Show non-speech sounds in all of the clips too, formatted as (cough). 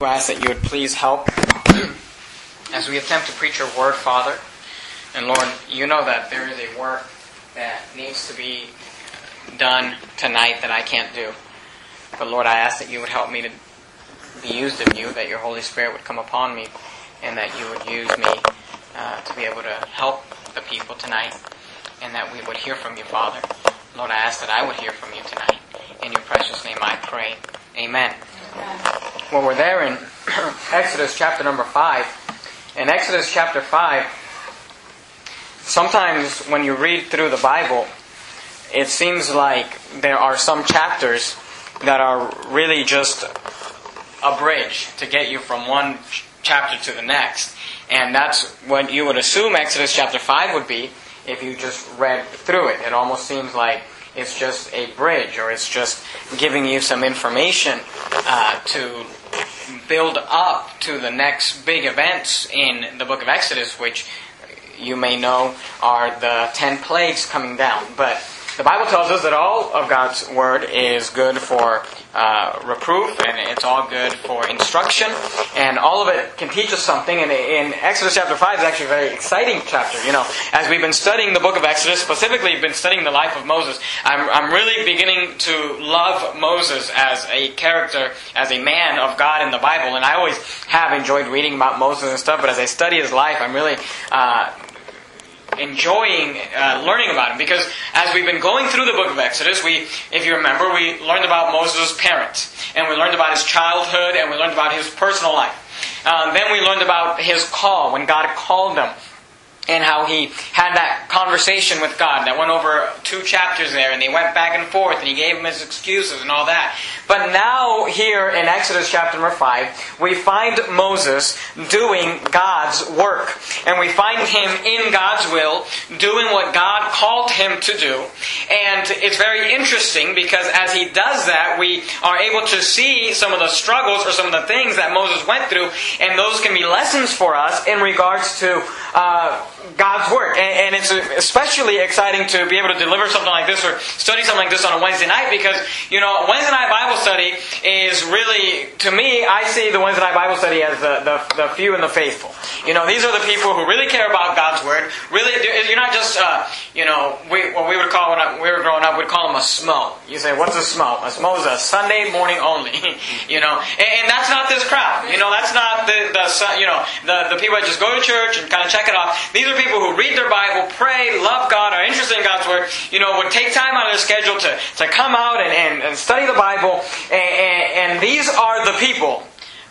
I ask that you would please help as we attempt to preach your word, Father. And Lord, you know that there is a work that needs to be done tonight that I can't do. But Lord, I ask that you would help me to be used of you, that your Holy Spirit would come upon me, and that you would use me uh, to be able to help the people tonight, and that we would hear from you, Father. Lord, I ask that I would hear from you tonight. In your precious name I pray. Amen. Well, we're there in (clears throat) Exodus chapter number 5. In Exodus chapter 5, sometimes when you read through the Bible, it seems like there are some chapters that are really just a bridge to get you from one chapter to the next. And that's what you would assume Exodus chapter 5 would be if you just read through it. It almost seems like it's just a bridge or it's just giving you some information uh, to build up to the next big events in the book of Exodus, which you may know are the ten plagues coming down. But the Bible tells us that all of God's word is good for uh, reproof and it's all good for instruction, and all of it can teach us something. And in Exodus chapter 5 is actually a very exciting chapter. You know, as we've been studying the book of Exodus, specifically we've been studying the life of Moses, I'm, I'm really beginning to love Moses as a character, as a man of God in the Bible. And I always have enjoyed reading about Moses and stuff, but as I study his life, I'm really. Uh, enjoying uh, learning about him. Because as we've been going through the book of Exodus, we, if you remember, we learned about Moses' parents, and we learned about his childhood, and we learned about his personal life. Uh, then we learned about his call when God called him and how he had that conversation with God that went over two chapters there, and they went back and forth, and he gave him his excuses and all that. But now, here in Exodus chapter number 5, we find Moses doing God's work. And we find him in God's will, doing what God called him to do. And it's very interesting because as he does that, we are able to see some of the struggles or some of the things that Moses went through, and those can be lessons for us in regards to. Uh, God's work. And, and, it's especially exciting to be able to deliver something like this or study something like this on a Wednesday night because, you know, Wednesday night Bible study is really, to me, I see the Wednesday night Bible study as the, the, the few and the faithful. You know, these are the people who really care about God's word. Really, you're not just, uh, you know, we, what we would call when we were growing up, we'd call them a smo. You say, what's a smo? A smo is a Sunday morning only. (laughs) you know, and, and, that's not this crowd. You know, that's not the, the you know, the, the people that just go to church and kind of check it off. These are people who read their Bible, pray, love God, are interested in God's Word, you know, would take time out of their schedule to, to come out and, and, and study the Bible. And, and, and these are the people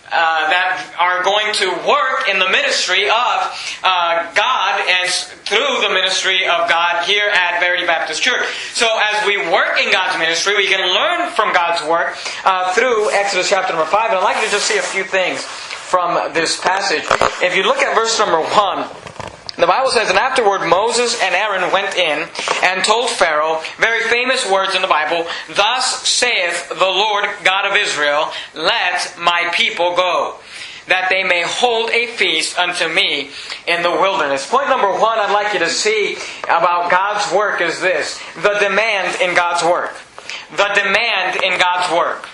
uh, that are going to work in the ministry of uh, God and through the ministry of God here at Verity Baptist Church. So as we work in God's ministry, we can learn from God's work uh, through Exodus chapter number 5. And I'd like to just see a few things from this passage. If you look at verse number 1, the Bible says, And afterward Moses and Aaron went in and told Pharaoh very famous words in the Bible Thus saith the Lord God of Israel, Let my people go that they may hold a feast unto me in the wilderness. Point number one I'd like you to see about God's work is this the demand in God's work. The demand in God's work.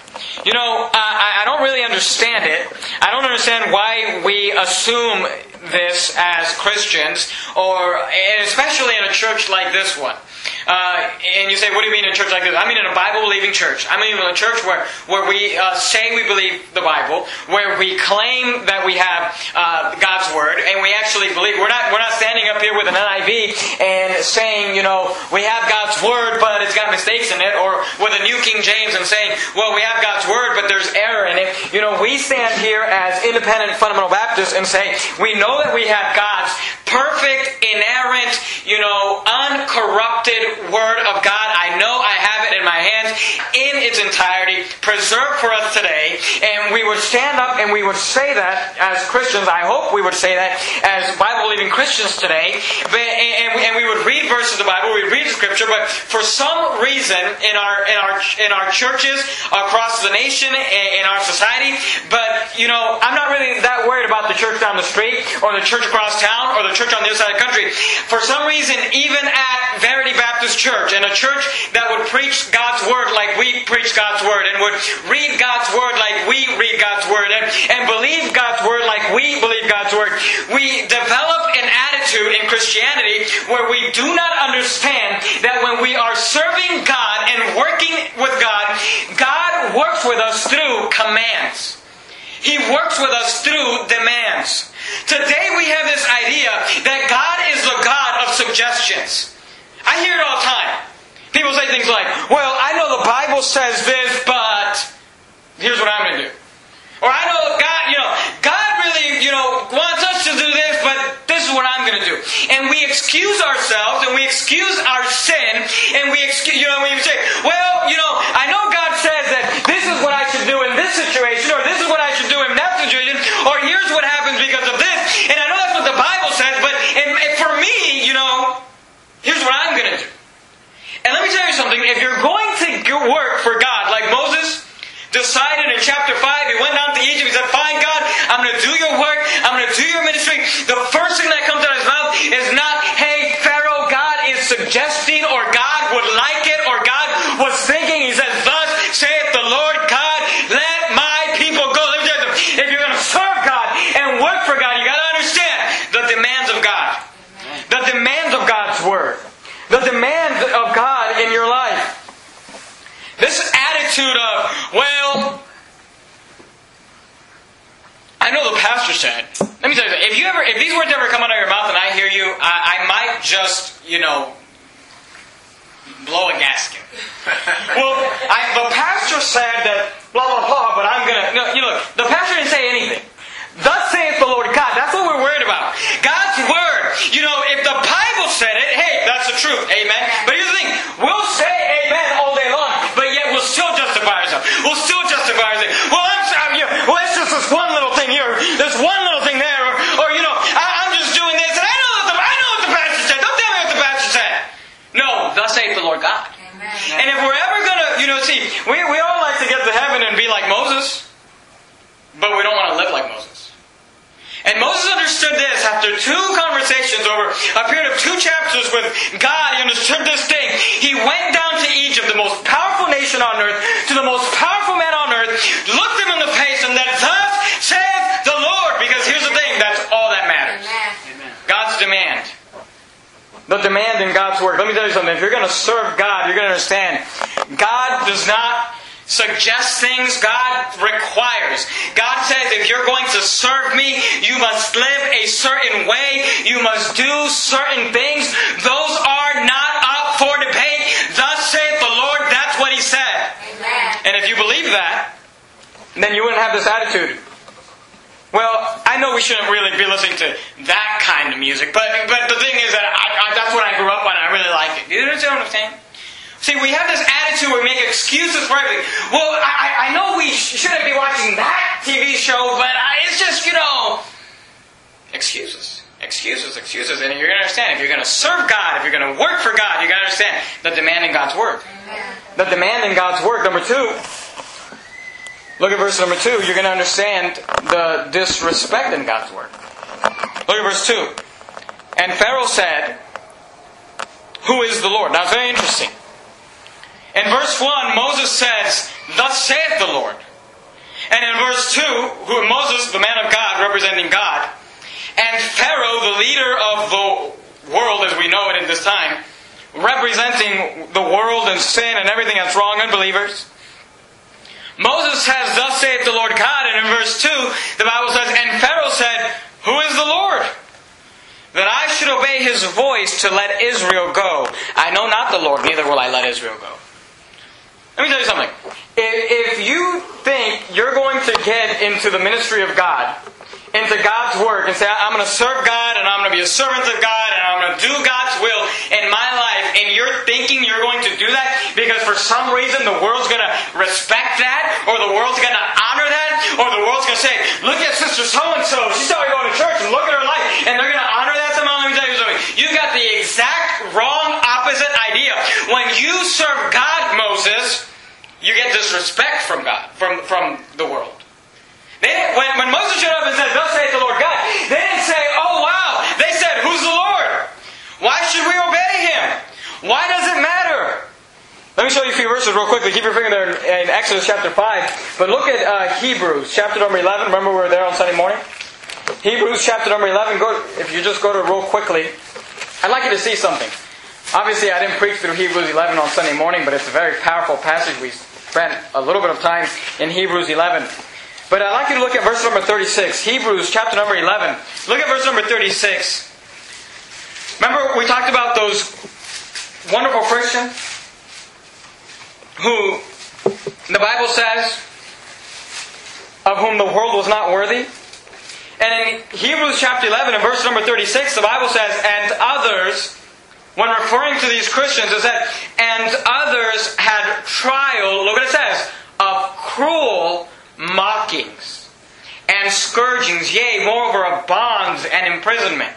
You know, I, I don't really understand it. I don't understand why we assume this as Christians, or especially in a church like this one. Uh, and you say, what do you mean in a church like this? I mean in a Bible believing church. I mean in a church where, where we uh, say we believe the Bible, where we claim that we have uh, God's Word, and we actually believe. We're not, we're not standing up here with an NIV and saying, you know, we have God's Word, but it's got mistakes in it, or with a New King James and saying, well, we have God's Word, but there's error in it. You know, we stand here as independent fundamental Baptists and say, we know that we have God's perfect, inerrant, you know, uncorrupted Word of God. I know I have it in my hands in its entirety, preserved for us today. And we would stand up and we would say that as Christians. I hope we would say that as Bible believing Christians today. And we would read verses of the Bible, we'd read the Scripture, but for some reason in our in our in our churches across the nation, in our society, but you know, I'm not really that worried about the church down the street or the church across town or the church church on the other side of the country. For some reason, even at Verity Baptist Church, and a church that would preach God's Word like we preach God's Word, and would read God's Word like we read God's Word, and, and believe God's Word like we believe God's Word, we develop an attitude in Christianity where we do not understand that when we are serving God and working with God, God works with us through commands. He works with us through demands. Today we have this idea that God is the God of suggestions. I hear it all the time. People say things like, well, I know the Bible says this, but here's what I'm going to do. Or I know God, you know, God really, you know, wants us to do this, but this is what I'm going to do. And we excuse ourselves and we excuse our sin and we excuse, you know, we say, well, you know, I know God says that this is what I should do in this situation or this is what here's what I'm going to do. And let me tell you something. If you're going to work for God, like Moses decided in chapter 5, he went down to Egypt, he said, Fine, God, I'm going to do your work, I'm going to do your ministry. The first thing that comes out of his mouth is not, Hey, Pharaoh, God is suggesting, or God would like it, or God was thinking. He says, Thus saith the Lord God, let my people go. Let me tell you something. If you're going to serve God and work for God, you got to understand the demands of God. The demands of God's Word. The demands of God in your life. This attitude of, well, I know the pastor said. Let me tell you something. If you ever, if these words ever come out of your mouth and I hear you, I, I might just, you know, blow a gasket. (laughs) well, I, the pastor said that blah blah blah, but I'm gonna. No, you know, look, the pastor didn't say anything. Thus saith the Lord God. That's what we're worried about. God's word. You know, if the Bible said it, hey, that's the truth. Amen. But here's the thing: we'll say amen all day long, but yet we'll still justify ourselves. We'll still justify ourselves. Well, I'm, I'm you know, well, it's just this one little thing here, this one little thing there, or, or you know, I, I'm just doing this, and I know what the I know what the pastor said. Don't tell me what the pastor said. No, thus saith the Lord God. And if we're ever gonna, you know, see, we, we all like to get to heaven and be like Moses, but we don't want to live like Moses. And Moses understood this after two conversations over a period of two chapters with God. He understood this thing. He went down to Egypt, the most powerful nation on earth, to the most powerful man on earth, looked him in the face, and then, Thus saith the Lord. Because here's the thing that's all that matters. God's demand. The demand in God's work. Let me tell you something. If you're going to serve God, you're going to understand. God does not suggest things God requires. God says if you're going to serve me, you must live a certain way. You must do certain things. Those are not up for debate. Thus saith the Lord. That's what He said. Amen. And if you believe that, then you wouldn't have this attitude. Well, I know we shouldn't really be listening to that kind of music, but but the thing is that I, I, that's what I grew up on. I really like it. You understand what I'm saying? See, we have this attitude where we make excuses for everything. Well, I, I know we sh- shouldn't be watching that TV show, but I, it's just, you know, excuses. Excuses, excuses. And you're going to understand, if you're going to serve God, if you're going to work for God, you've got to understand the demand in God's work. The demand in God's work. Number two, look at verse number two. You're going to understand the disrespect in God's work. Look at verse two. And Pharaoh said, Who is the Lord? Now very interesting. In verse 1, Moses says, Thus saith the Lord. And in verse 2, who Moses, the man of God, representing God, and Pharaoh, the leader of the world as we know it in this time, representing the world and sin and everything that's wrong, unbelievers. Moses says, Thus saith the Lord God, and in verse 2, the Bible says, And Pharaoh said, Who is the Lord? That I should obey his voice to let Israel go. I know not the Lord, neither will I let Israel go. Let me tell you something. If, you think you're going to get into the ministry of God, into God's work, and say, I'm going to serve God, and I'm going to be a servant of God, and I'm going to do God's will in my life, and you're thinking you're going to do that because for some reason the world's going to respect that, or the world's going to honor that, or the world's going to say, look at Sister So-and-so, she started going to church, and look at her life, and they're going to honor that somehow. Let me tell you something. You got the exact wrong opposite idea. When you serve God, Moses, you get disrespect from God, from, from the world. They didn't, when, when Moses showed up and said, Thus saith the Lord God, they didn't say, Oh wow. They said, Who's the Lord? Why should we obey him? Why does it matter? Let me show you a few verses real quickly. Keep your finger there in, Exodus chapter 5. But look at uh, Hebrews chapter number 11. Remember we were there on Sunday morning? Hebrews chapter number 11. Go, if you just go to real quickly, I'd like you to see something. Obviously, I didn't preach through Hebrews 11 on Sunday morning, but it's a very powerful passage. We spent a little bit of time in Hebrews 11. But I'd like you to look at verse number 36. Hebrews chapter number 11. Look at verse number 36. Remember, we talked about those wonderful Christians who the Bible says of whom the world was not worthy. And in Hebrews chapter 11 and verse number 36, the Bible says, and others, when referring to these Christians, it said, and others had trial, look what it says, of cruel mockings and scourgings, yea, moreover, of bonds and imprisonment.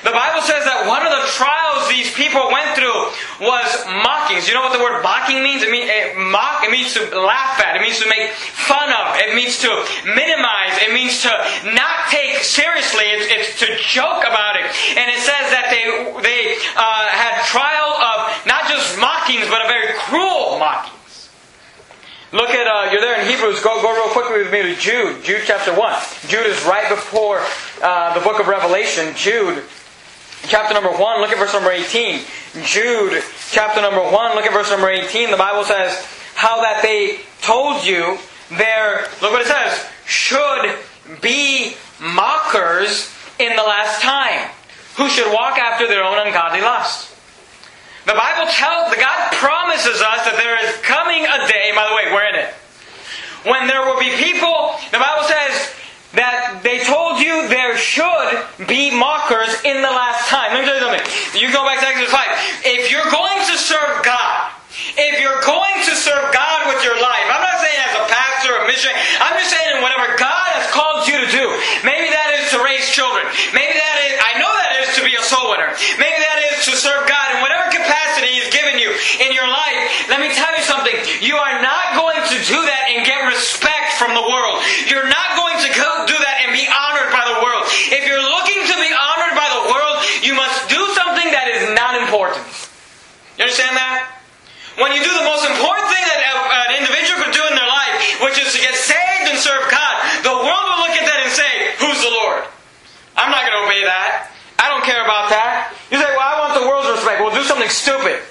The Bible says that one of the trials these people went through was mockings. You know what the word mocking means? It means it mock. It means to laugh at. It means to make fun of. It means to minimize. It means to not take seriously. It's, it's to joke about it. And it says that they they uh, had trial of not just mockings, but a very cruel mockings. Look at, uh, you're there in Hebrews. Go, go real quickly with me to Jude. Jude chapter 1. Jude is right before uh, the book of Revelation. Jude chapter number 1, look at verse number 18. Jude, chapter number 1, look at verse number 18. The Bible says, How that they told you there, look what it says, should be mockers in the last time, who should walk after their own ungodly lust. The Bible tells, the God promises us that there is coming a day, by the way, we're in it, when there will be people, the Bible says, that they told you there should be mockers in the last time. Let me tell you something. You go back to Exodus 5. If you're going to serve God, if you're going to serve God with your life, I'm not saying as a pastor or missionary, I'm just saying whatever God has called you to do. Maybe that is to raise children. Maybe that is, I know that is to be a soul winner. Maybe that is to serve God in whatever capacity He's given you in your life. Let me tell you something. You are not going to do that and get respect from the world. You're not going to go do that and be honored by the world. If you're looking to be honored by the world, you must do something that is not important. You understand that? When you do the most important thing that an individual could do in their life, which is to get saved and serve God, the world will look at that and say, Who's the Lord? I'm not going to obey that. I don't care about that. You say, Well, I want the world's respect. Well, do something stupid.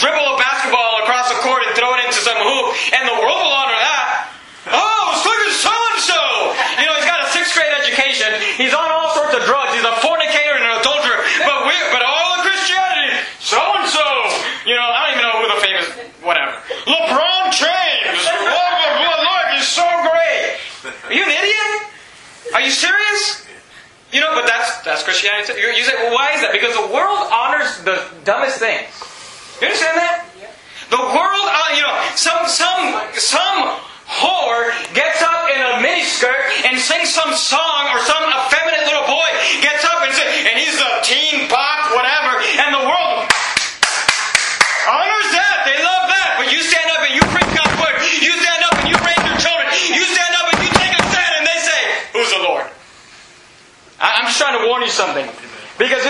Dribble a basketball across the court and throw it into some hoop, and the world will honor that. Oh, look at so and so. You know, he's got a sixth grade education. He's on all sorts of drugs. He's a fornicator and an adulterer. But we, but all of Christianity, so and so. You know, I don't even know who the famous, whatever. LeBron James. So great. Are you an idiot? Are you serious? You know, but that's that's Christianity. You say, well, why is that? Because the world honors the dumbest things. You understand that? The world, uh, you know, some some some whore gets up in a miniskirt and sings some song, or some effeminate little boy gets up and says, and he's a teen pop, whatever, and the world honors that. They love that. But you stand up and you preach God's word. You stand up and you raise your children. You stand up and you take a stand, and they say, "Who's the Lord?" I'm just trying to warn you something. Because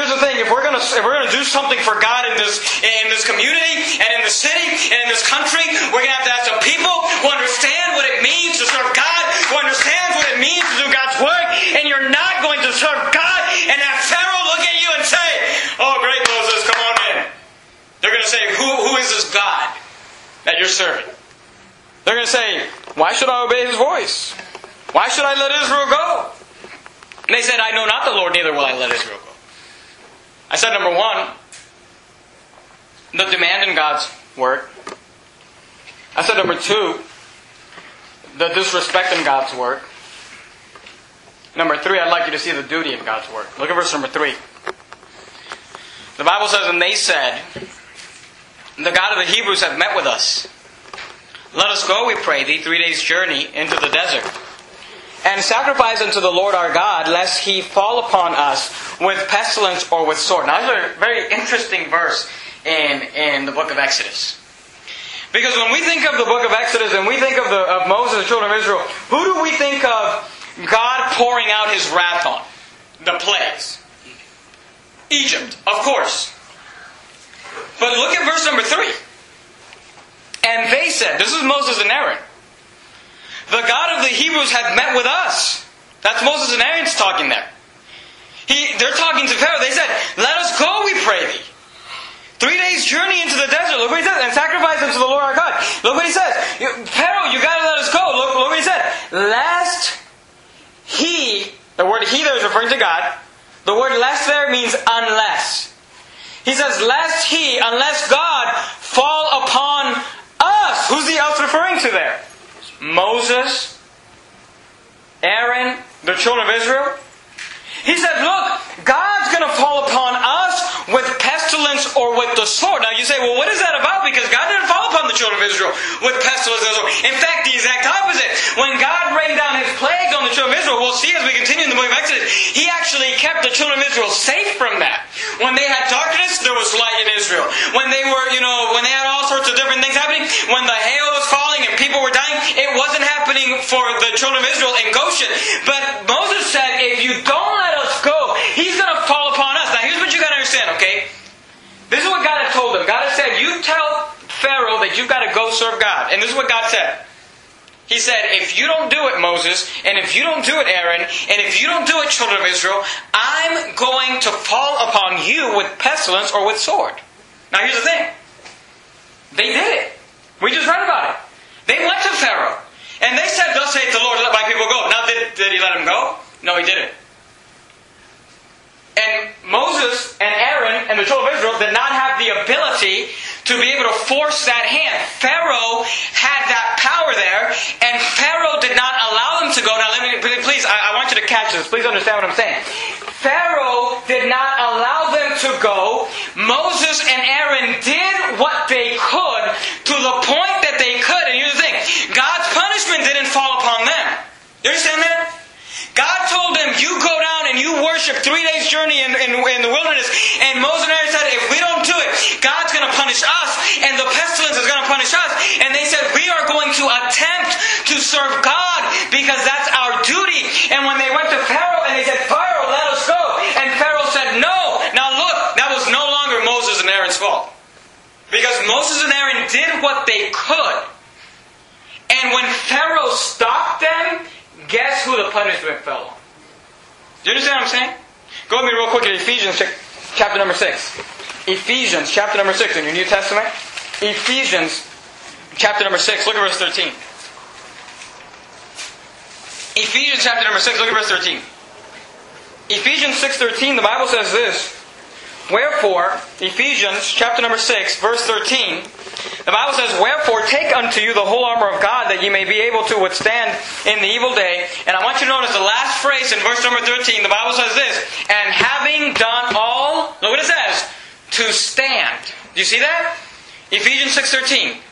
if we're we're gonna do something for God in this in this community and in the city and in this country, we're gonna have to have some people who understand what it means to serve God, who understands what it means to do God's work, and you're not going to serve God and have Pharaoh look at you and say, "Oh, great Moses, come on in." They're gonna say, "Who who is this God that you're serving?" They're gonna say, "Why should I obey His voice? Why should I let Israel go?" And they said, I know not the Lord, neither will I let Israel go. I said, number one, the demand in God's word. I said, number two, the disrespect in God's word. Number three, I'd like you to see the duty in God's word. Look at verse number three. The Bible says, And they said, The God of the Hebrews have met with us. Let us go, we pray thee, three days' journey into the desert and sacrifice unto the Lord our God, lest he fall upon us with pestilence or with sword. Now, this is a very interesting verse in, in the book of Exodus. Because when we think of the book of Exodus and we think of, the, of Moses and the children of Israel, who do we think of God pouring out his wrath on? The plagues. Egypt, of course. But look at verse number 3. And they said, this is Moses and Aaron, the God of the Hebrews hath met with us. That's Moses and Aaron's talking there. He, they're talking to Pharaoh. They said, Let us go, we pray thee. Three days' journey into the desert. Look what he says. And sacrifice unto the Lord our God. Look what he says. Pharaoh, you gotta let us go. Look, look what he said. Lest he, the word he there is referring to God. The word lest there means unless. He says, lest he, unless God, fall upon us. Who's the else referring to there? Moses, Aaron, the children of Israel. He said, Look, God's going to fall upon us with pestilence or with the sword. Now you say, Well, what is that about? Because God didn't fall upon the children of Israel with pestilence or sword. In fact, the exact opposite. When God rained down his plagues on the children of Israel, we'll see as we continue in the book of Exodus, he actually kept the children of Israel safe from that. When they had darkness, there was light in Israel. When they were, you know, when they had all sorts of different things happening, when the hail falling and people were dying, it wasn't happening for the children of Israel in Goshen. But Moses said, if you don't let us go, he's going to fall upon us. Now, here's what you got to understand, okay? This is what God had told them. God had said, You tell Pharaoh that you've got to go serve God. And this is what God said. He said, If you don't do it, Moses, and if you don't do it, Aaron, and if you don't do it, children of Israel, I'm going to fall upon you with pestilence or with sword. Now, here's the thing they did it. We just read about it. They went to Pharaoh. And they said, Thus saith the Lord, let my people go. Now, did, did he let them go? No, he didn't. And Moses and Aaron and the children of Israel did not have the ability to be able to force that hand. Pharaoh had that power there, and Pharaoh did not allow them to go. Now, let me, please, I, I want you to catch this. Please understand what I'm saying. Pharaoh did not allow them to go. Moses and Aaron did what they could to the point that they could. And here's the thing God's punishment didn't fall upon them. You understand that? God told them, You go down and you worship three days' journey in, in, in, the wilderness. And Moses and Aaron said, If we don't do it, God's going to punish us, and the pestilence is going to punish us. And they said, We are going to attempt to serve God because that's our duty. And when they went to Pharaoh and they said, Pharaoh, let us go. And Pharaoh said, No. Now look, that was no longer Moses and Aaron's fault. Because Moses and Aaron did what they could. And when Pharaoh stopped them, guess who the punishment fell on? Do you understand what I'm saying? Go with me real quick to Ephesians chapter number 6. Ephesians chapter number 6 in your New Testament. Ephesians chapter number 6. Look at verse 13. Ephesians chapter number 6. Look at verse 13. Ephesians 6.13, the Bible says this. Wherefore, Ephesians chapter number 6, verse 13, the Bible says, Wherefore take unto you the whole armor of God that ye may be able to withstand in the evil day. And I want you to notice the last phrase in verse number 13, the Bible says this, And having done all, look what it says, to stand. Do you see that? Ephesians 6.13.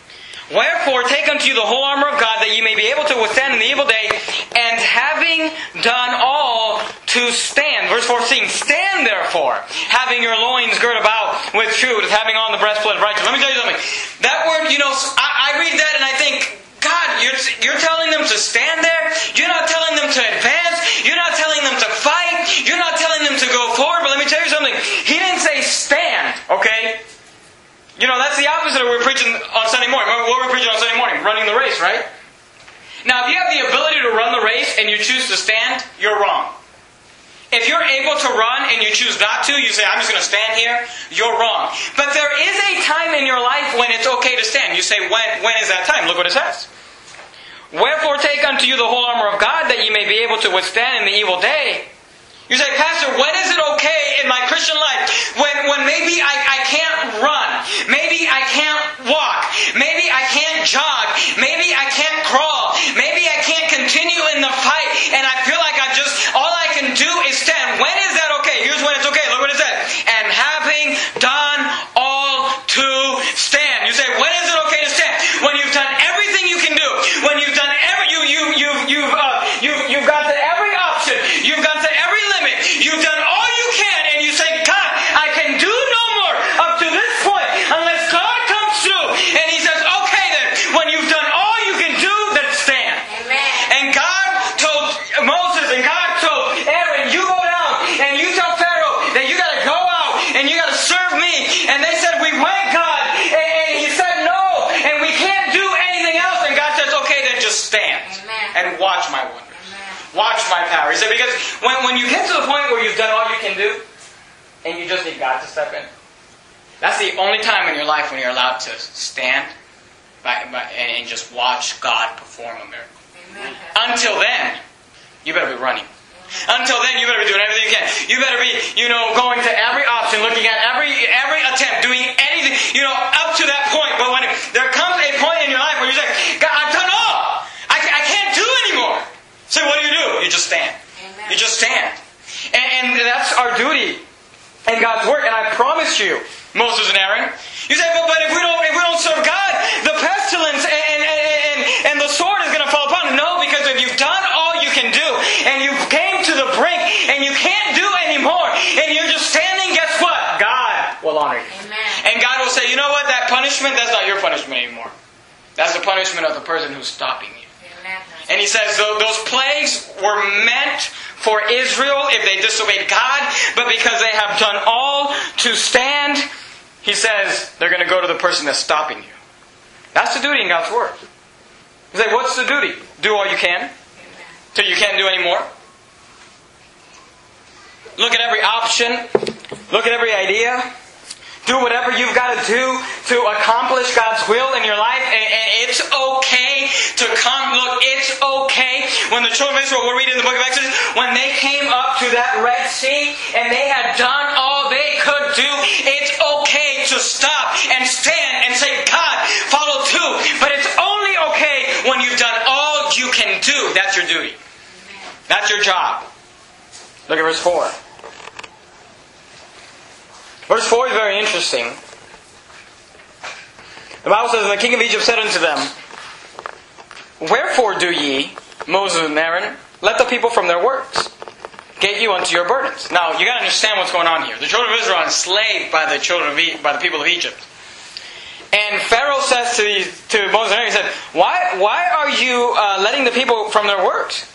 Wherefore take unto you the whole armor of God that ye may be able to withstand in the evil day, and having done all to stand. Verse 14, stand therefore, having your loins girt about with truth, having on the breastplate of righteousness. Let me tell you something. That word, you know, I, I read that and I think, God, you're, you're telling them to stand there? You're not telling them to advance? You're not telling them to fight? You're not telling them to go forward? But let me tell you something. He didn't say stand, okay? You know, that's the opposite of what we're preaching on Sunday morning. What we're preaching on Sunday morning? Running the race, right? Now, if you have the ability to run the race and you choose to stand, you're wrong. If you're able to run and you choose not to, you say, I'm just going to stand here, you're wrong. But there is a time in your life when it's okay to stand. You say, when, when is that time? Look what it says. Wherefore take unto you the whole armor of God that ye may be able to withstand in the evil day. You say, Pastor, when is it okay in my Christian life when, when maybe I, I can't run? Maybe I can't walk? Maybe I can't jog? Maybe I can't crawl? Maybe I can't continue in the fight and I feel like I just, all I can do is stand. When is that okay? Here's when it's okay. Look what it said. And having done all to stand. You say, when is it okay to stand? When you've done everything you can do. When you've done every, you, you, you, you've, uh, you, you've got to every option. You've got to every limit. You've done all you can, and you say, God, I can do no more up to this point unless watch my wonders. Watch my power. He said, because when, when you get to the point where you've done all you can do, and you just need God to step in, that's the only time in your life when you're allowed to stand by, by, and just watch God perform a miracle. Amen. Until then, you better be running. Until then, you better be doing everything you can. You better be, you know, going to every option, looking at every every attempt, doing anything, you know, up to that point. But when it, there comes a point in your life where you say, God, I've done all. I, I can't do anymore. So what do you do? You just stand. Amen. You just stand. And, and that's our duty in God's work. And You, Moses and Aaron, you say, but, but if we don't if we don't serve God, the pestilence and, and, and, and the sword is going to fall upon us. No, because if you've done all you can do, and you came to the brink, and you can't do anymore, and you're just standing, guess what? God will honor you. Amen. And God will say, you know what? That punishment, that's not your punishment anymore. That's the punishment of the person who's stopping you. Amen. And he says those plagues were meant for Israel if they disobeyed God, but because they have done all to stand, he says they're going to go to the person that's stopping you. That's the duty in God's Word. You say, what's the duty? Do all you can till you can't do any more. Look at every option. Look at every idea. Do whatever you've got to do to accomplish God's will in your life. And, and it's okay to come. Look, it's okay. When the children of Israel, we're reading in the book of Exodus, when they came up to that Red Sea and they had done all they could do, it's okay to stop and stand and say, God, follow too. But it's only okay when you've done all you can do. That's your duty. That's your job. Look at verse 4. Verse 4 is very interesting. The Bible says, the king of Egypt said unto them, Wherefore do ye, Moses and Aaron, let the people from their works get you unto your burdens? Now, you got to understand what's going on here. The children of Israel are enslaved by the children of e- by the people of Egypt. And Pharaoh says to, these, to Moses and Aaron, he said, Why, why are you uh, letting the people from their works?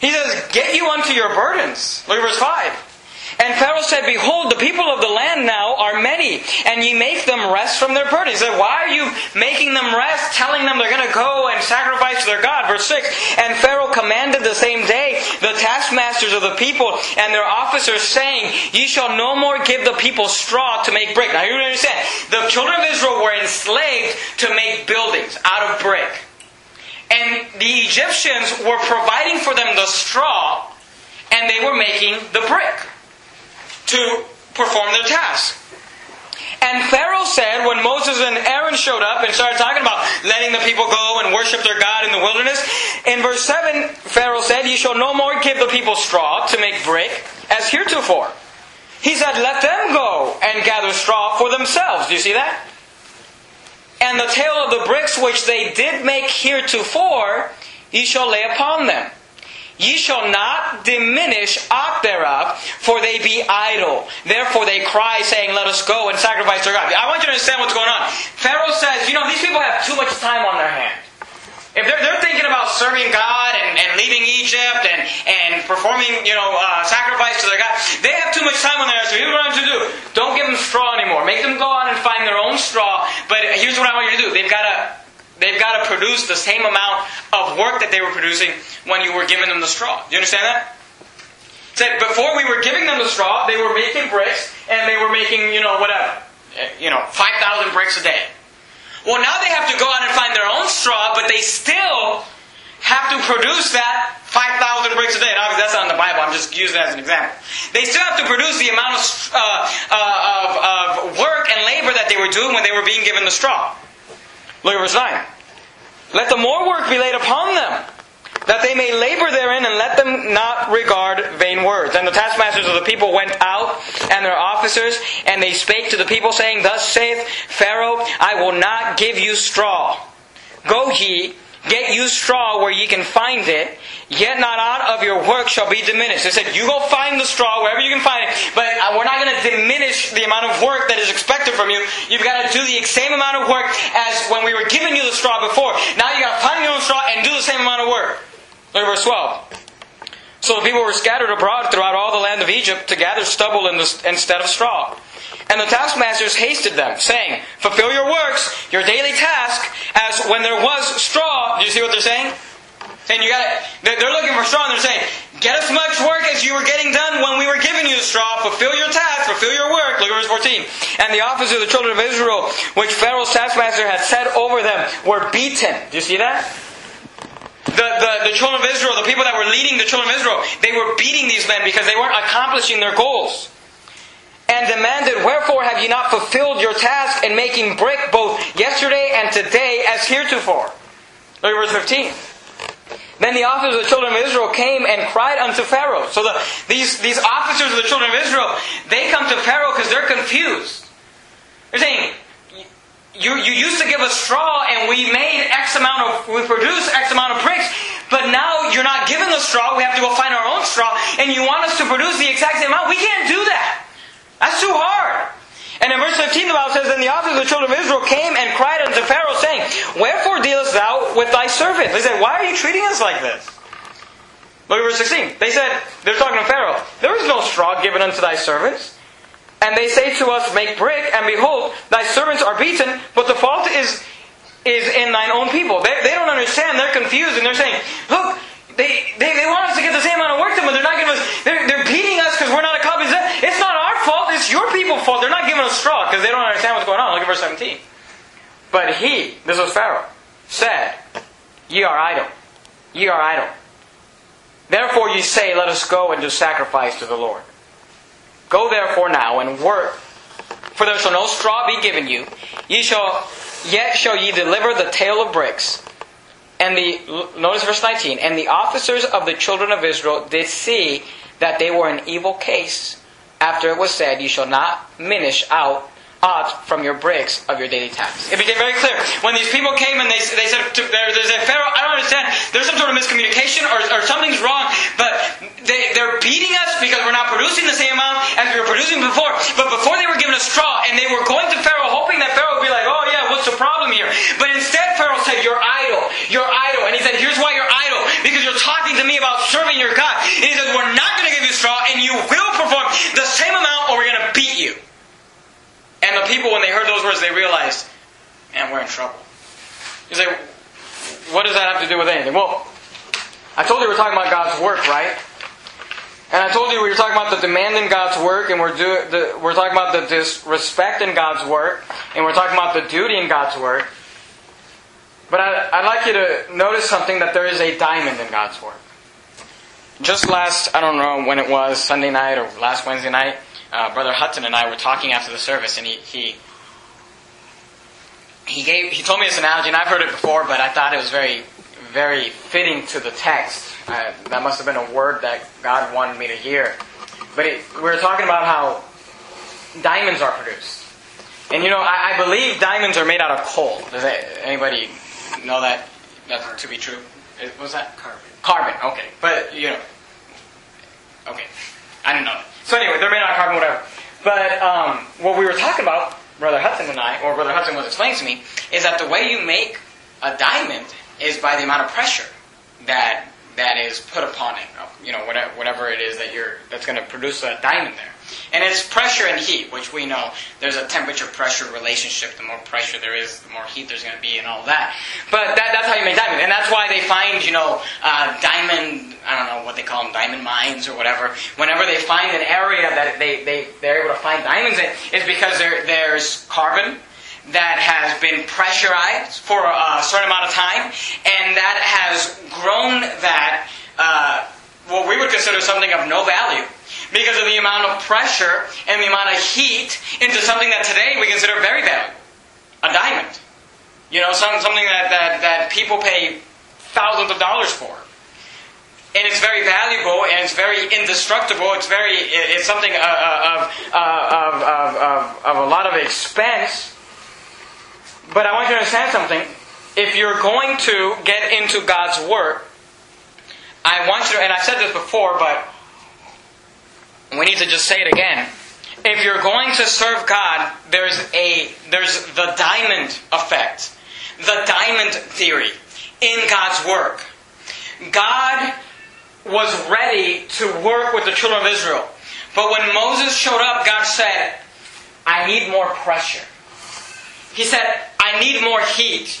He says, Get you unto your burdens. Look at verse 5. And Pharaoh said, Behold, the people of the land now are many, and ye make them rest from their burdens. He said, Why are you making them rest, telling them they're going to go and sacrifice to their God? Verse 6 And Pharaoh commanded the same day the taskmasters of the people and their officers, saying, Ye shall no more give the people straw to make brick. Now you understand, the children of Israel were enslaved to make buildings out of brick. And the Egyptians were providing for them the straw, and they were making the brick to perform their task. And Pharaoh said, when Moses and Aaron showed up and started talking about letting the people go and worship their God in the wilderness, in verse 7, Pharaoh said, You shall no more give the people straw to make brick as heretofore. He said, Let them go and gather straw for themselves. Do you see that? And the tale of the bricks which they did make heretofore, ye shall lay upon them. Ye shall not diminish aught thereof, for they be idle. Therefore they cry, saying, Let us go and sacrifice to God. I want you to understand what's going on. Pharaoh says, You know, these people have too much time on their hands. If they're, they're thinking about serving God and, and leaving Egypt and, and performing, you know, uh, sacrifice to their God, they have too much time on their hands. So here's what I'm to do. Don't give them straw anymore. Make them go out and find their own straw. But here's what I want you to do. They've got to they've got to produce the same amount of work that they were producing when you were giving them the straw. Do you understand that? Said before we were giving them the straw, they were making bricks and they were making, you know, whatever, eh, you know, five thousand bricks a day. Well, now they have to go out and find their own straw, but they still have to produce that 5,000 bricks a day. Now, that's not in the Bible. I'm just using it as an example. They still have to produce the amount of, uh, uh, of, of work and labor that they were doing when they were being given the straw. Look at verse 9. Let the more work be laid upon them, that they may labor therein, and let them not regard vain words. And the taskmasters of the people went out, and their officers, and they spake to the people, saying, Thus saith Pharaoh, I will not give you straw. Go ye, get you straw where ye can find it, yet not out of your work shall be diminished. They said, You go find the straw wherever you can find it, but uh, we're not going to diminish the amount of work that is expected from you. You've got to do the same amount of work as when we were giving you the straw before. Now you got to find your own straw and do the same amount of work. Look at verse 12. So the people were scattered abroad throughout all the land of Egypt to gather stubble the, instead of straw. And the taskmasters hasted them, saying, Fulfill your works, your daily task, as when there was straw. Do you see what they're saying? And you got they're, looking for straw and they're saying, get as much work as you were getting done when we were giving you the straw. Fulfill your task, fulfill your work. Look at verse 14. And the officers of the children of Israel, which Pharaoh's taskmaster had set over them, were beaten. Do you see that? The, the, the children of Israel, the people that were leading the children of Israel, they were beating these men because they weren't accomplishing their goals. And demanded, Wherefore have ye not fulfilled your task in making brick both yesterday and today as heretofore? Look at verse 15. Then the officers of the children of Israel came and cried unto Pharaoh. So the, these, these officers of the children of Israel, they come to Pharaoh because they're confused. They're saying, you, you used to give us straw and we made X amount of, we produced X amount of bricks, but now you're not giving us straw, we have to go find our own straw, and you want us to produce the exact same amount. We can't do that. That's too hard. And in verse 15, the Bible says, Then the officers of the children of Israel came and cried unto Pharaoh, saying, Wherefore dealest thou with thy servant? They said, Why are you treating us like this? Look at verse 16. They said, they're talking to Pharaoh, There is no straw given unto thy servants. And they say to us, Make brick, and behold, thy servants are beaten, but the fault is, is in thine own people. They, they don't understand, they're confused, and they're saying, Look, they, they, they want us to get the same amount of work done, but they're not giving us, they're, they're beating us because we're not accomplishing that. It's not our fault, it's They're not giving us straw because they don't understand what's going on. Look at verse 17. But he, this was Pharaoh, said, Ye are idle. Ye are idle. Therefore ye say, Let us go and do sacrifice to the Lord. Go therefore now and work, for there shall no straw be given you. Ye shall, yet shall ye deliver the tale of bricks. And the, notice verse 19, and the officers of the children of Israel did see that they were in evil case after it was said, You shall not minish out aught from your bricks of your daily task. It became very clear. When these people came and they, they said, to, they Pharaoh, I don't understand. There's some sort of miscommunication or, or something's wrong, but they, they're beating us because we're not producing the same amount as we were producing before. But before they were given a straw and they were going to Pharaoh hoping that Pharaoh would be like, oh yeah, what's the problem here? But instead Pharaoh said, you're idle. You're idle. And he said, here's why you're idle. Because you're talking to me about serving your God. And he said, we're not going to give you straw and you will perform the same amount or we're going to beat you. And the people, when they heard those words, they realized, man, we're in trouble. You say, what does that have to do with anything? Well, I told you we're talking about God's work, right? And I told you we were talking about the demand in God's work, and we're, do, the, we're talking about the disrespect in God's work, and we're talking about the duty in God's work. But I, I'd like you to notice something that there is a diamond in God's work. Just last, I don't know when it was, Sunday night or last Wednesday night, uh, Brother Hudson and I were talking after the service, and he, he he gave he told me this analogy, and I've heard it before, but I thought it was very very fitting to the text. Uh, that must have been a word that God wanted me to hear. But it, we were talking about how diamonds are produced, and you know I, I believe diamonds are made out of coal. Does that, anybody know that that to be true? What was that carbon? Carbon. Okay, but you know, okay, I didn't know that. So anyway, they're made out of carbon, whatever. But um, what we were talking about, Brother Hudson and I, or Brother Hudson was explaining to me, is that the way you make a diamond is by the amount of pressure that that is put upon it. You know, whatever, whatever it is that you're that's going to produce a diamond there. And it's pressure and heat, which we know there's a temperature pressure relationship. The more pressure there is, the more heat there's going to be, and all that. But that, that's how you make diamond, and that's why they find, you know, uh, diamond. I don't know what they call them, diamond mines or whatever. Whenever they find an area that they they they're able to find diamonds in, is because there there's carbon that has been pressurized for a certain amount of time, and that has grown that uh, what we would consider something of no value because of the amount of pressure and the amount of heat into something that today we consider very valuable a diamond. You know, some, something that, that, that people pay thousands of dollars for. And it's very valuable and it's very indestructible. It's very it's something uh, uh, of, uh, of, of, of, of a lot of expense. But I want you to understand something. If you're going to get into God's work, I want you to, and I've said this before, but we need to just say it again. If you're going to serve God, there's a there's the diamond effect, the diamond theory in God's work. God was ready to work with the children of Israel. But when Moses showed up, God said, I need more pressure. He said, I need more heat.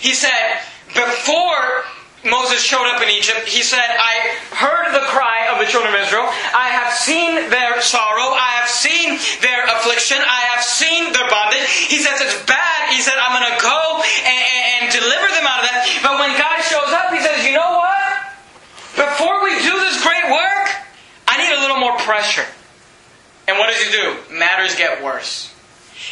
He said, before Moses showed up in Egypt, he said, I heard the cry of the children of Israel. I have seen their sorrow. I have seen their affliction. I have seen their bondage. He says it's bad. He said, I'm going to go and, and, and deliver them out of that. But when God shows up, he says, you know what? Before we do this great work, I need a little more pressure. And what does he do? Matters get worse.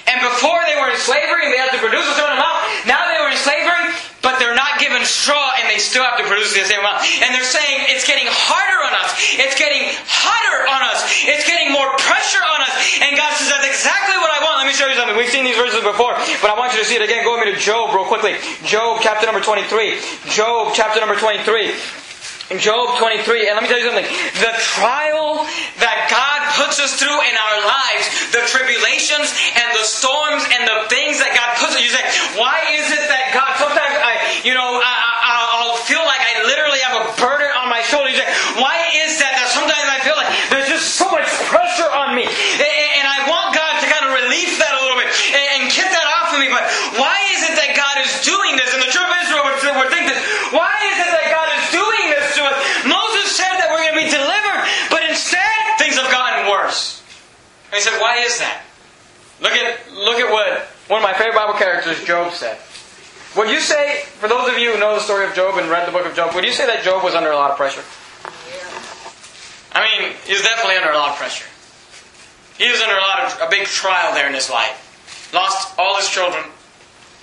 And before they were in slavery and they had to produce a certain amount, now they were in slavery, but they're not given straw and they still have to produce the same amount. And they're saying it's getting harder on us. It's getting hotter on us. It's getting more pressure on us. And God says, that's exactly what I want. Let me show you something. We've seen these verses before, but I want you to see it again. Go with me to Job real quickly. Job chapter number 23. Job chapter number 23. In Job 23, and let me tell you something. The trial that God puts us through in our lives, the tribulations and the storms and the things that God puts us, you say, why is it that God, sometimes I, you know, I, I, I'll feel like I literally have a burden on my shoulder. You say, why is that that sometimes I feel like there's just so much pressure on me? And, I want God to kind of release that a little bit and, and get that off of me. But why is it that God is doing this? And the children of Israel would, would think this. Why is it that God is doing this to us? Moses said that we're going to be delivered, but instead things have gotten worse. And he said, why is that? Look at look at what one of my favorite Bible characters, Job, said. Would you say, for those of you who know the story of Job and read the book of Job, would you say that Job was under a lot of pressure? I mean, he was definitely under a lot of pressure. He was under a lot of a big trial there in his life. Lost all his children,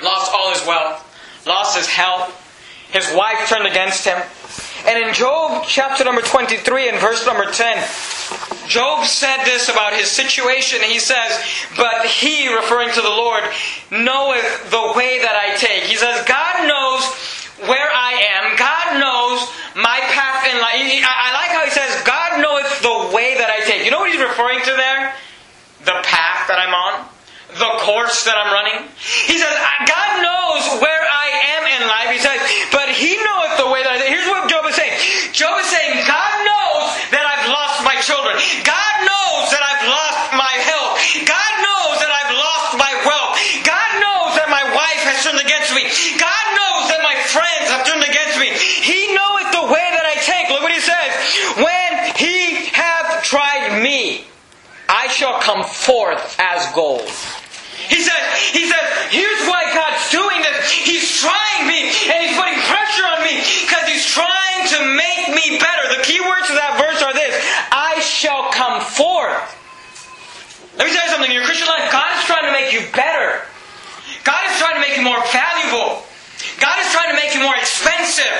lost all his wealth, lost his health. His wife turned against him. And in Job chapter number 23 and verse number 10, Job said this about his situation. He says, But he, referring to the Lord, knoweth the way that I take. He says, God knows where I am. God knows my path in life. I like how he says, God knoweth the way that I take. You know what he's referring to there? The path that I'm on. The course that I'm running. He says, God knows where I am in life. He says, but He knoweth the way that I. Here's what Job is saying. Job is saying, God knows that I've lost my children. God knows that I've lost my health. God knows that I've lost my wealth. God knows that my wife has turned against me. God knows that my friends have turned against me. He knoweth the way that I take. Look what he says. When he hath tried me, I shall come forth as gold. He says, he says, here's why God's doing this. He's trying me and he's putting pressure on me because he's trying to make me better. The key words to that verse are this I shall come forth. Let me tell you something. In your Christian life, God is trying to make you better. God is trying to make you more valuable. God is trying to make you more expensive.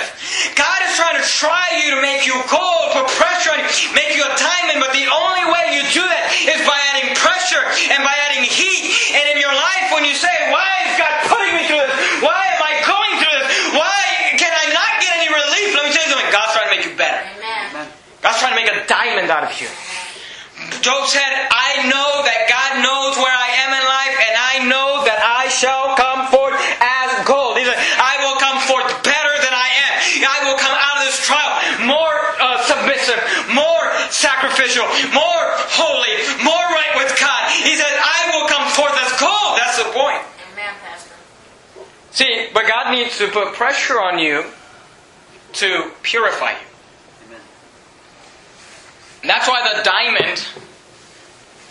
God is trying to try you to make you gold, put pressure on you, make you a diamond, but the only way you do that is by adding pressure and by adding heat. And in your life, when you say, Why is God putting me through this? Why am I going through this? Why can I not get any relief? Let me tell you something. God's trying to make you better. Amen. God's trying to make a diamond out of you. Job said, I know that God knows where I am in life, and I know that I shall come forth as gold. He said, I will come forth better than I am. I will come out of this trial more uh, submissive, more sacrificial, more holy, more right with God. He said, I will come forth as gold. That's the point. Amen, Pastor. See, but God needs to put pressure on you to purify you. And that's why the diamond.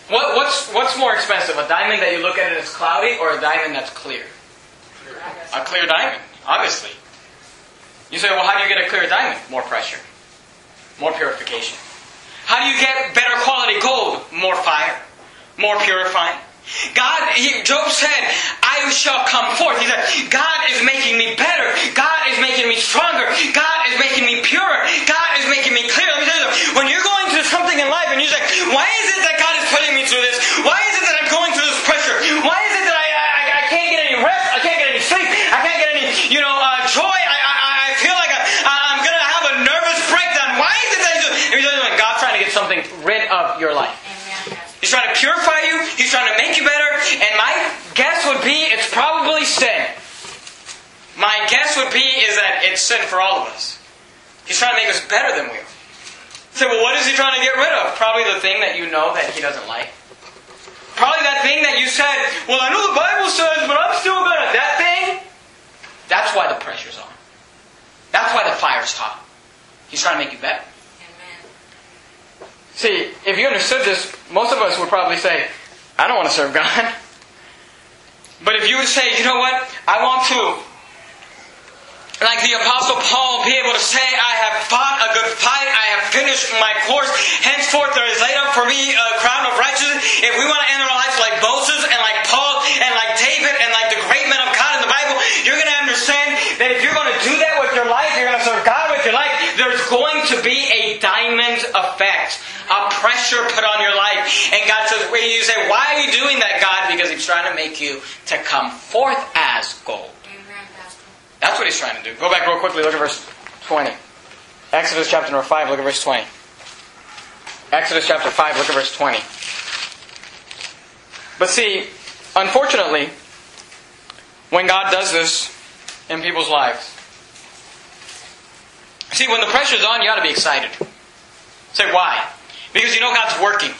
What, what's what's more expensive, a diamond that you look at and it's cloudy, or a diamond that's clear? A clear diamond, obviously. You say, well, how do you get a clear diamond? More pressure, more purification. How do you get better quality gold? More fire, more purifying. God, he, Job said, I shall come forth. He said, God is making me better. God is making me stronger. God is making me purer. God is making me clear. When you're going through something in life and you say, why is it that God is putting me through this? Why is it that I'm going through this pressure? Why is it that I, I, I can't get any rest? I can't get any sleep. I can't get any, you know, uh, joy. I, I, I feel like I, I'm going to have a nervous breakdown. Why is it that you, God's trying to get something rid your life. He's trying to purify you. He's trying to make you better. And my guess would be it's probably sin. My guess would be is that it's sin for all of us. He's trying to make us better than we are. So, well, what is he trying to get rid of? Probably the thing that you know that he doesn't like. Probably that thing that you said, well, I know the Bible says, but I'm still gonna. That thing, that's why the pressure's on. That's why the fire's hot. He's trying to make you better. See, if you understood this, most of us would probably say, I don't want to serve God. But if you would say, you know what, I want to, like the Apostle Paul, be able to say, I have fought a good fight, I have finished my course, henceforth there is laid up for me a crown of righteousness. If we want to end our lives like Moses and like Paul and like David and like the great men of God in the Bible, you're going to understand that if you're going to do that with your life, you're going to serve God with your life, there's going to be a diamond effect a pressure put on your life. And God says, when you say, why are you doing that, God? Because He's trying to make you to come forth as gold. That's what He's trying to do. Go back real quickly, look at verse 20. Exodus chapter number 5, look at verse 20. Exodus chapter 5, look at verse 20. But see, unfortunately, when God does this in people's lives, see, when the pressure's on, you ought to be excited. Say, why? Because you know God's working.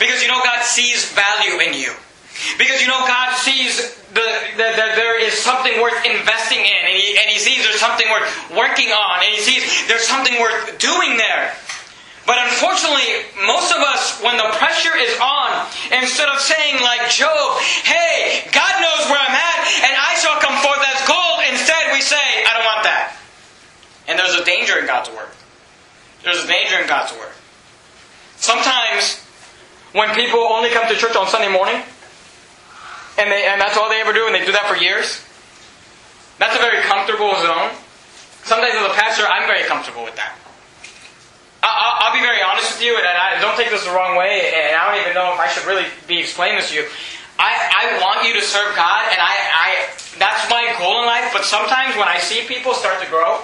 Because you know God sees value in you. Because you know God sees the, that there is something worth investing in, and he, and he sees there's something worth working on, and He sees there's something worth doing there. But unfortunately, most of us, when the pressure is on, instead of saying like Job, hey, God knows where I'm at, and I shall come forth as gold, instead we say, I don't want that. And there's a danger in God's word. There's a danger in God's word. Sometimes, when people only come to church on Sunday morning, and, they, and that's all they ever do, and they do that for years, that's a very comfortable zone. Sometimes as a pastor, I'm very comfortable with that. I'll, I'll be very honest with you, and I don't take this the wrong way, and I don't even know if I should really be explaining this to you. I, I want you to serve God, and I, I that's my goal in life. But sometimes when I see people start to grow,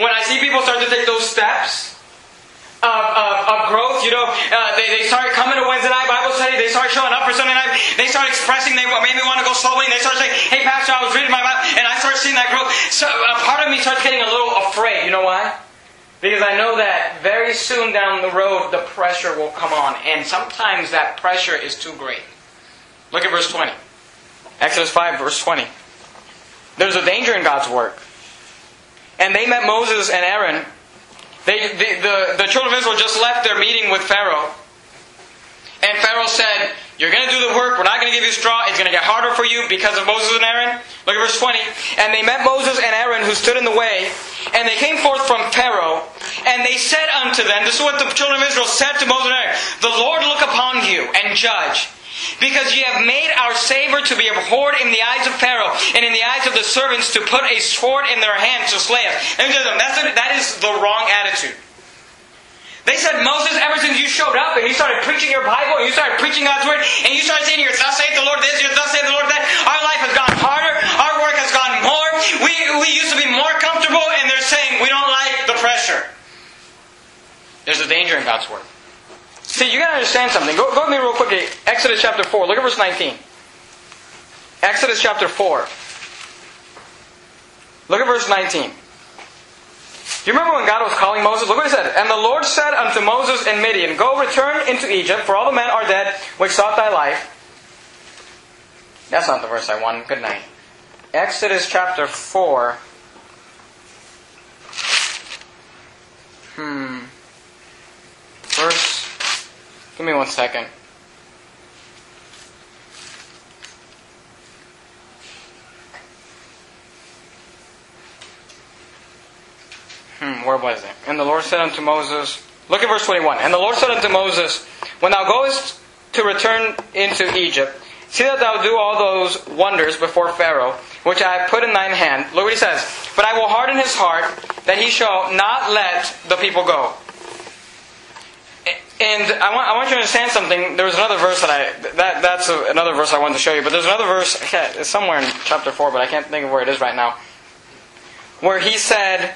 when I see people start to take those steps, of, of, of, growth. You know, uh, they, they started coming to Wednesday night Bible study. They start showing up for Sunday night. They start expressing they maybe want to go slowly. And they start saying, "Hey, Pastor, I was reading my Bible, and I start seeing that growth." So a part of me starts getting a little afraid. You know why? Because I know that very soon down the road the pressure will come on, and sometimes that pressure is too great. Look at verse twenty, Exodus five, verse twenty. There's a danger in God's work. And they met Moses and Aaron they, the, the, the children of Israel just left their meeting with Pharaoh. And Pharaoh said, You're going to do the work. We're not going to give you straw. It's going to get harder for you because of Moses and Aaron. Look at verse 20. And they met Moses and Aaron who stood in the way. And they came forth from Pharaoh. And they said unto them, This is what the children of Israel said to Moses and Aaron The Lord look upon you and judge. Because ye have made our Savior to be abhorred in the eyes of Pharaoh and in the eyes of the servants to put a sword in their hands to slay us. And that's a, that is the wrong attitude. They said, Moses, ever since you showed up and you started preaching your Bible and you started preaching God's Word and you started saying, Thus saith the Lord this, thus saith the Lord that, our life has gone harder, our work has gone more. We, we used to be more comfortable and they're saying we don't like the pressure. There's a danger in God's Word. See, you gotta understand something. Go, go with me real quickly. Exodus chapter 4. Look at verse 19. Exodus chapter 4. Look at verse 19. Do you remember when God was calling Moses? Look what he said. And the Lord said unto Moses in Midian, Go return into Egypt, for all the men are dead which sought thy life. That's not the verse I want. Good night. Exodus chapter 4. Hmm. Verse Give me one second. Hmm, where was it? And the Lord said unto Moses, Look at verse 21. And the Lord said unto Moses, When thou goest to return into Egypt, see that thou do all those wonders before Pharaoh, which I have put in thine hand. Look what he says. But I will harden his heart, that he shall not let the people go. And I want, I want you to understand something. There was another verse that I that that's a, another verse I wanted to show you. But there's another verse. It's somewhere in chapter four, but I can't think of where it is right now. Where he said,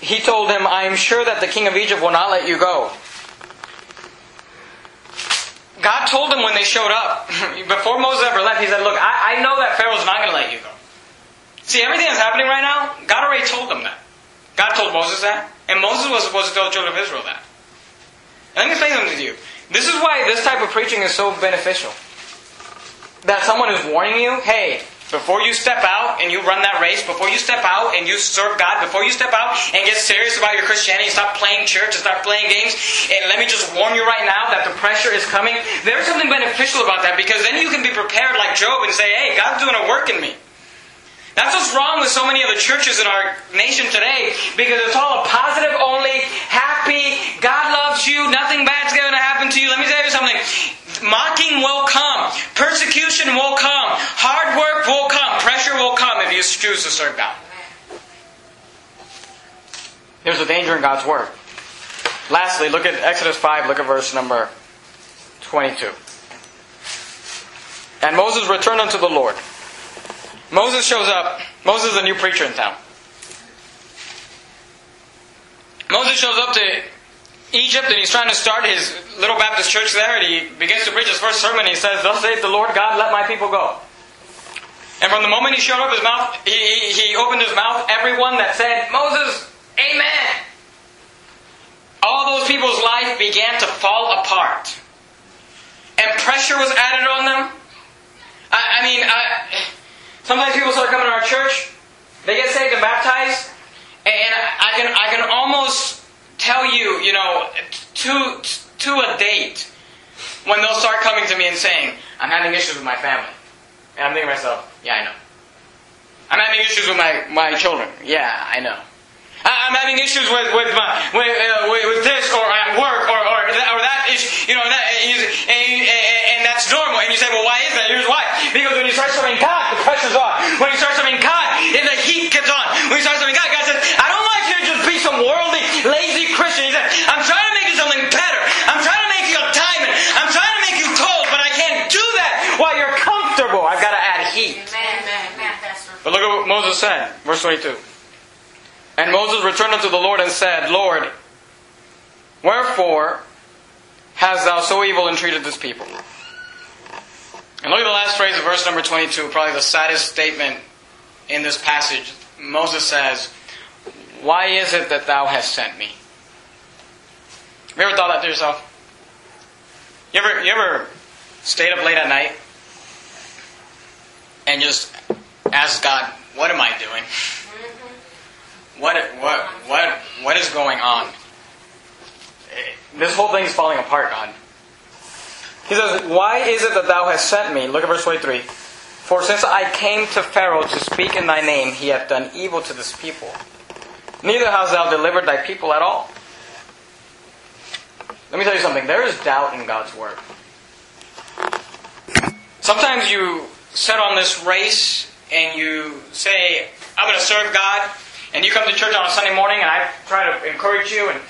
he told him, "I am sure that the king of Egypt will not let you go." God told him when they showed up (laughs) before Moses ever left. He said, "Look, I, I know that Pharaoh's not going to let you go." See, everything that's happening right now, God already told them that. God told Moses that, and Moses was supposed to tell the children of Israel that. Let me say something to you. This is why this type of preaching is so beneficial. That someone is warning you, hey, before you step out and you run that race, before you step out and you serve God, before you step out and get serious about your Christianity, stop playing church and start playing games, and let me just warn you right now that the pressure is coming. There's something beneficial about that because then you can be prepared like Job and say, hey, God's doing a work in me. That's what's wrong with so many of the churches in our nation today because it's all a positive only, happy, God loves you, nothing bad's going to happen to you. Let me tell you something. Mocking will come, persecution will come, hard work will come, pressure will come if you choose to serve God. There's a danger in God's word. Lastly, look at Exodus 5, look at verse number 22. And Moses returned unto the Lord. Moses shows up. Moses is a new preacher in town. Moses shows up to Egypt and he's trying to start his little Baptist church there and he begins to preach his first sermon. He says, Thus saith the Lord God, let my people go. And from the moment he showed up his mouth, he, he, he opened his mouth, everyone that said, Moses, Amen. All those people's life began to fall apart. And pressure was added on them. I, I mean, I, sometimes people start coming to our church, they get saved and baptized, and I can, I can almost tell you, you know, to, to a date when they'll start coming to me and saying, I'm having issues with my family. And I'm thinking to myself, yeah, I know. I'm having issues with my, my children. Yeah, I know. I'm having issues with with my with, uh, with, this or at work or or that, or that issue, you know, that and, and that's normal. And you say, well, why is that? Here's why. Because when you start serving God, the pressure's on. When you start serving God, and the heat gets on. When you start serving God, God says, I don't like you to just be some worldly, lazy Christian. He said, I'm trying to make you something better. I'm trying to make you a diamond. I'm trying to make you gold, but I can't do that while you're comfortable. I've got to add heat. Amen, amen, amen, But look at what Moses said, verse 22. And Moses returned unto the Lord and said, Lord, wherefore hast thou so evil entreated this people? And look at the last phrase of verse number 22, probably the saddest statement in this passage. Moses says, Why is it that thou hast sent me? Have you ever thought that to yourself? You ever, you ever stayed up late at night and just asked God, What am I doing? What, what, what, what is going on? This whole thing is falling apart, God. He says, Why is it that thou hast sent me? Look at verse 23. For since I came to Pharaoh to speak in thy name, he hath done evil to this people. Neither hast thou delivered thy people at all. Let me tell you something. There is doubt in God's word. Sometimes you set on this race and you say, I'm going to serve God. And you come to church on a Sunday morning and I try to encourage you and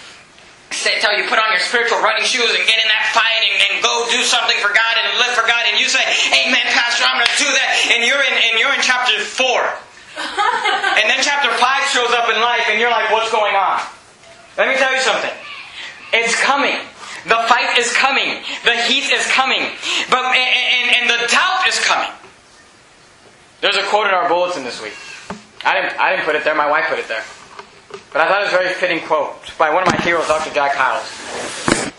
say, tell you put on your spiritual running shoes and get in that fight and, and go do something for God and live for God. And you say, Amen, Pastor, I'm going to do that. And you're in, and you're in chapter 4. (laughs) and then chapter 5 shows up in life and you're like, what's going on? Let me tell you something. It's coming. The fight is coming. The heat is coming. But, and, and, and the doubt is coming. There's a quote in our bulletin this week. I didn't, I didn't put it there, my wife put it there. But I thought it was a very fitting quote by one of my heroes, Dr. Jack Hyles.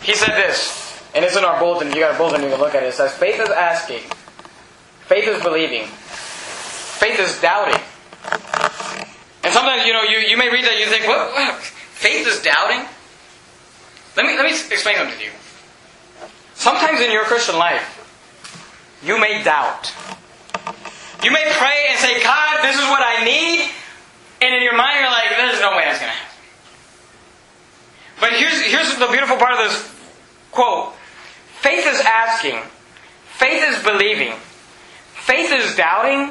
He said this, and it's in our bulletin, you got a bulletin, you can look at it. It says, Faith is asking, faith is believing, faith is doubting. And sometimes, you know, you, you may read that you think, what, what? Faith is doubting? Let me, let me explain something to you. Sometimes in your Christian life, you may doubt. You may pray and say, God, this is what I need. And in your mind, you're like, there's no way that's going to happen. But here's, here's the beautiful part of this quote faith is asking, faith is believing, faith is doubting.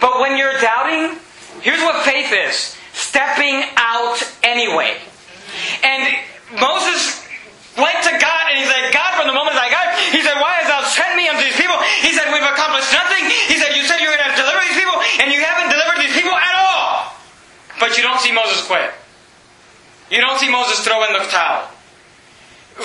But when you're doubting, here's what faith is stepping out anyway. And Moses went to God and he said, God, from the moment I got, he said, Why hast thou sent me unto these people? He said, We've accomplished nothing. He said, You said you're going to deliver these people, and you haven't delivered these people at all. But you don't see Moses quit. You don't see Moses throw in the towel.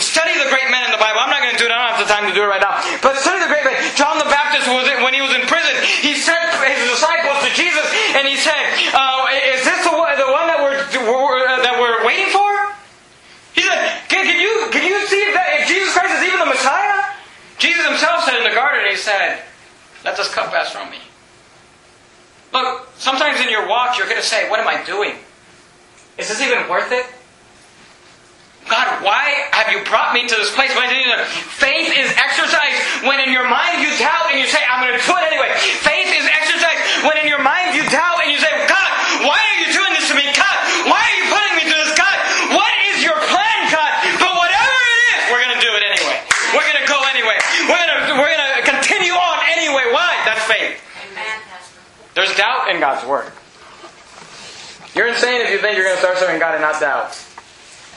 Study the great men in the Bible. I'm not going to do it. I don't have the time to do it right now. But study the great men. John the Baptist was when he was in prison. He sent his disciples to Jesus, and he said, uh, "Is this the one, the one that we're, that we're waiting for?" He said, "Can, can you can you see if, that, if Jesus Christ is even the Messiah?" Jesus himself said in the garden, he said, "Let this cup pass from me." Look, sometimes in your walk, you're going to say, What am I doing? Is this even worth it? God, why have you brought me to this place? Faith is exercised when in your mind you doubt and you say, I'm going to do it anyway. Faith is exercised when in your mind you doubt and you say, God, why are you doing this to me? God, why are you putting me through this? God, what is your plan, God? But whatever it is, we're going to do it anyway. We're going to go anyway. We're going to, we're going to continue on anyway. Why? That's faith. There's doubt in God's Word. You're insane if you think you're going to start serving God and not doubt.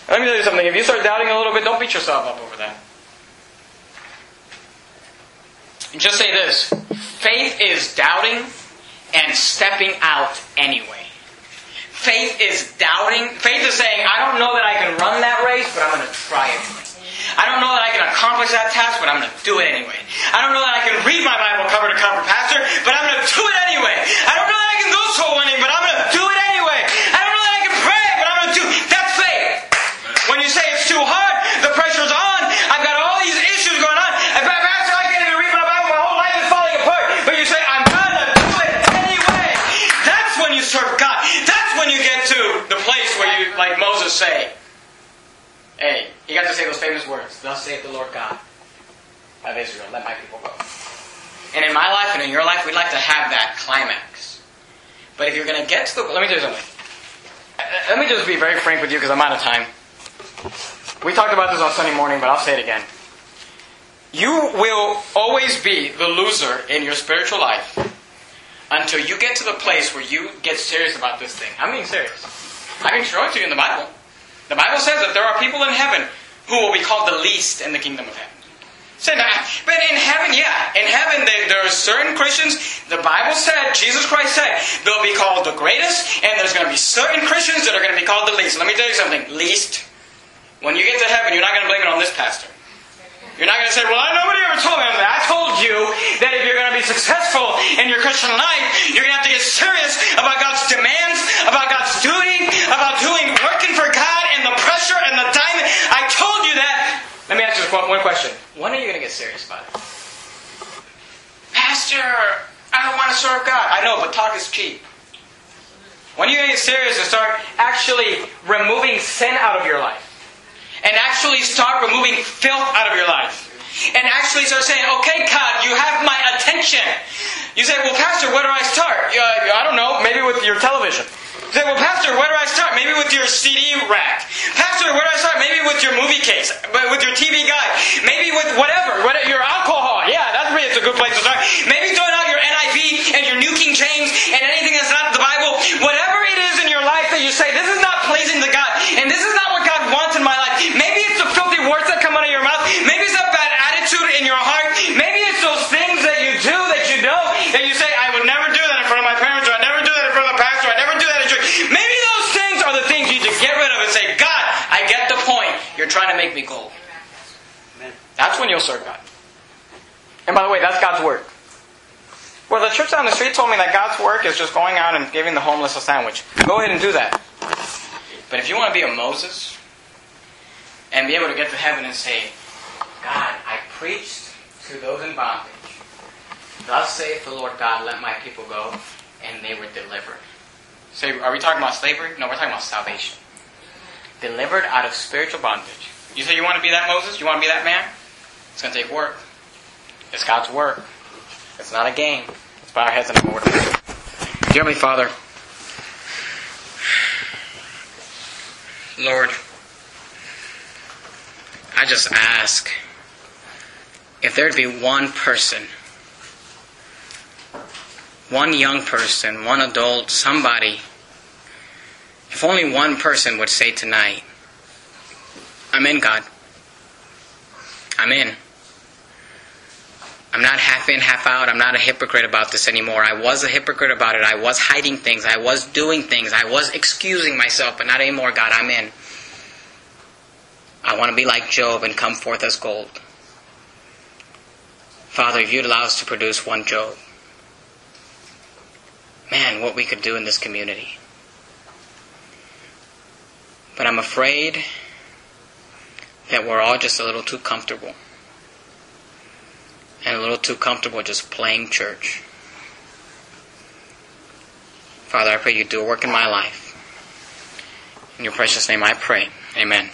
Let me tell you something. If you start doubting a little bit, don't beat yourself up over that. Just say this faith is doubting and stepping out anyway. Faith is doubting. Faith is saying, I don't know that I can run that race, but I'm going to try it. I don't know that I can accomplish that task, but I'm going to do it anyway. I don't know that I can read my Bible cover to cover, Pastor, but I'm going to do it anyway. I don't know that I can go soul winning, but I'm going to do it anyway. I don't know that I can pray, but I'm going to do That's faith. When you say it's too hard, the pressure's on, I've got all these issues going on, and Pastor, I can't even read my Bible, my whole life is falling apart. But you say, I'm going to do it anyway. That's when you serve God. That's when you get to the place where you, like Moses, say, Hey, you got to say those famous words. Thus saith the Lord God of Israel, let my people go. And in my life and in your life, we'd like to have that climax. But if you're going to get to the, let me you something. Let me just be very frank with you because I'm out of time. We talked about this on Sunday morning, but I'll say it again. You will always be the loser in your spiritual life until you get to the place where you get serious about this thing. I'm being serious. I can show it to you in the Bible. The Bible says that there are people in heaven who will be called the least in the kingdom of heaven. Say that. But in heaven, yeah. In heaven, there, there are certain Christians, the Bible said, Jesus Christ said, they'll be called the greatest, and there's going to be certain Christians that are going to be called the least. Let me tell you something. Least. When you get to heaven, you're not going to blame it on this pastor. You're not going to say, well, nobody ever told me that. I told you that if you're going to be successful in your Christian life, you're going to have to get serious about God's demands, about God's duty, about doing, working for God and the pressure and the time. I told you that. Let me ask you one, one question. When are you going to get serious about it? Pastor, I don't want to serve God. I know, but talk is cheap. When are you going to get serious and start actually removing sin out of your life? And actually start removing filth out of your life? And actually start saying, okay, God, you have my attention. You say, well, Pastor, where do I start? Uh, I don't know, maybe with your television. You say, well, Pastor, where do I start? Maybe with your CD rack. Pastor, where do I start? Maybe with your movie case, but with your TV guide. Maybe with whatever, whatever your alcohol. Yeah, that's really a good place to start. Maybe throwing out your NIV and your New King James and anything that's not the Bible. Whatever it is in your life that you say, this is not pleasing to God, and this is not what God wants in my life. Maybe it's the filthy words that come out of your mouth. Maybe it's a bad attitude in your heart. Maybe it's those things that you do that you know that you say, I would never do that in front of my parents, or I never do that in front of the pastor, I never do that in church. Maybe those things are the things you need to get rid of and say, God, I get the point. You're trying to make me gold. That's when you'll serve God. And by the way, that's God's work. Well, the church down the street told me that God's work is just going out and giving the homeless a sandwich. Go ahead and do that. But if you want to be a Moses and be able to get to heaven and say, God, I preached to those in bondage. Thus saith the Lord God, let my people go, and they were delivered. Say, are we talking about slavery? No, we're talking about salvation. Delivered out of spiritual bondage. You say you want to be that Moses? You want to be that man? It's going to take work. It's God's work. It's not a game. Let's bow our heads in order. Dear Heavenly Father, Lord, I just ask if there'd be one person, one young person, one adult, somebody, if only one person would say tonight, I'm in, God. I'm in. I'm not half in, half out. I'm not a hypocrite about this anymore. I was a hypocrite about it. I was hiding things. I was doing things. I was excusing myself, but not anymore, God. I'm in. I want to be like Job and come forth as gold. Father, if you'd allow us to produce one Job, man, what we could do in this community. But I'm afraid that we're all just a little too comfortable. And a little too comfortable just playing church. Father, I pray you do a work in my life. In your precious name I pray. Amen.